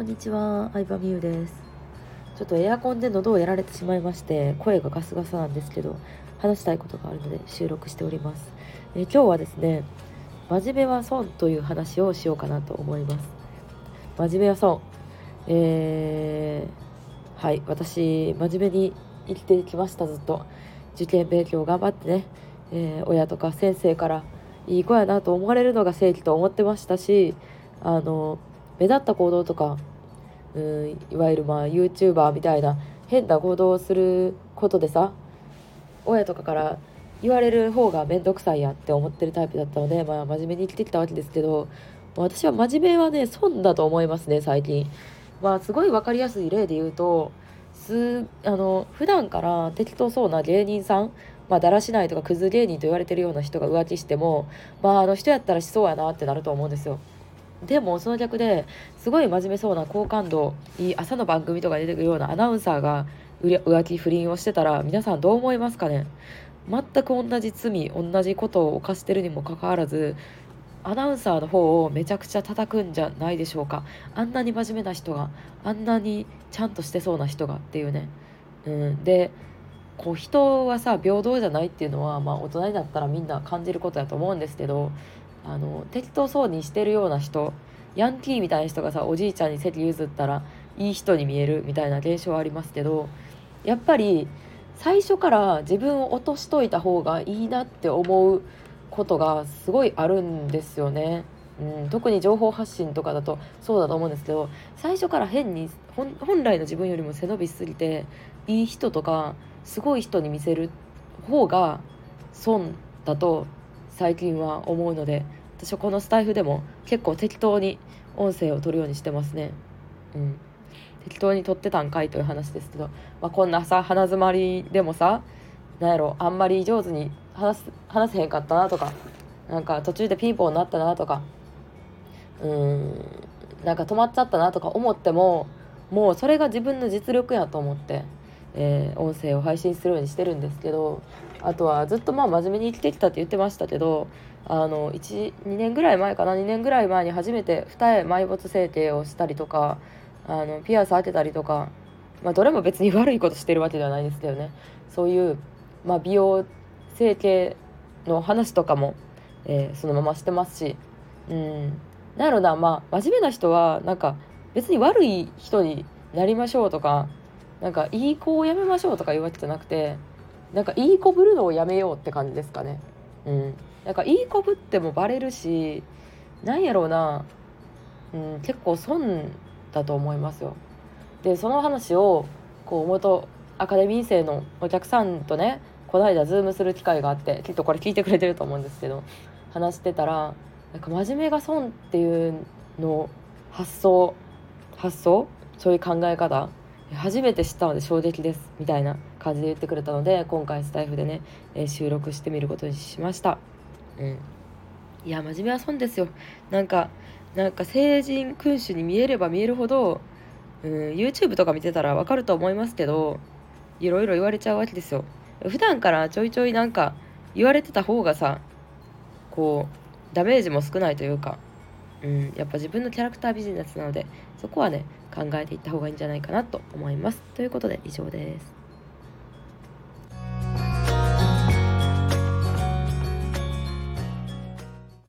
こんにちは、相葉美優です。ちょっとエアコンで喉をやられてしまいまして、声がガスガサなんですけど、話したいことがあるので収録しております。え今日はですね、真面目は損という話をしようかなと思います。真面目は損。えー、はい、私、真面目に生きてきました、ずっと。受験勉強頑張ってね、えー親とか先生からいい子やなと思われるのが正義と思ってましたし、あの、目立った行動とか、うん、いわゆるまあ YouTuber みたいな変な行動をすることでさ親とかから言われる方が面倒くさいやって思ってるタイプだったので、まあ、真面目に生きてきたわけですけど私は真面目はね損だと思いますね最近。まあすごい分かりやすい例で言うとすあの普段から適当そうな芸人さんまあ、だらしないとかクズ芸人と言われてるような人が浮気してもまああの人やったらしそうやなってなると思うんですよ。でもその逆ですごい真面目そうな好感度いい朝の番組とか出てくるようなアナウンサーが浮気不倫をしてたら皆さんどう思いますかね？全く同じ罪同じことを犯してるにもかかわらずアナウンサーの方をめちゃくちゃ叩くんじゃないでしょうか。あんなに真面目な人があんなにちゃんとしてそうな人がっていうね、うん、でこう人はさ平等じゃないっていうのは、まあ、大人になったらみんな感じることだと思うんですけどあの適当そうにしてるような人ヤンキーみたいな人がさおじいちゃんに席譲ったらいい人に見えるみたいな現象はありますけどやっぱり最初から自分を落としといた方がいいなって思うことがすごいあるんですよね。うん、特に情報発信とかだとそうだと思うんですけど最初から変に本来の自分よりも背伸びしすぎていい人とかすごい人に見せる方が損だと最近は思うので私はこのスタイフでも結構適当に音声を取るようにしてますね。うん適当に撮ってたんかいという話ですけど、まあ、こんなさ鼻づまりでもさなんやろあんまり上手に話す話せへんかったなとかなんか途中でピンポンになったなとかうん。なんか止まっちゃったなとか思ってももうそれが自分の実力やと思って、えー音声を配信するようにしてるんですけどあとはずっとまあ真面目に生きてきたって言ってましたけどあの12年ぐらい前かな2年ぐらい前に初めて二重埋没整形をしたりとかあのピアス当てたりとか、まあ、どれも別に悪いことしてるわけではないですけどね。そういう、まあ、美容整形の話とかも、えーそのまましてますしうん。なんやろなまあ真面目な人はなんか別に悪い人になりましょうとかなんかいい子をやめましょうとかいうわけじゃなくてなんかいい子ぶるのをやめようって感じですかね。うん、なんかいい子ぶってもバレるしなんやろうな、うん、結構損だと思いますよ。でその話をこう元アカデミー生のお客さんとねこの間ズームする機会があってきっとこれ聞いてくれてると思うんですけど話してたらなんか真面目が損っていうの発想発想？そういう考え方？初めて知ったので衝撃ですみたいな感じで言ってくれたので今回スタイフでね、え収録してみることにしました。うん。いや真面目は損ですよ。なんかなんか成人君主に見えれば見えるほど、うん、YouTube とか見てたらわかると思いますけどいろいろ言われちゃうわけですよ。普段からちょいちょいなんか言われてた方がさこうダメージも少ないというかうん、やっぱ自分のキャラクタービジネスなのでそこはね考えていった方がいいんじゃないかなと思います。ということで以上です。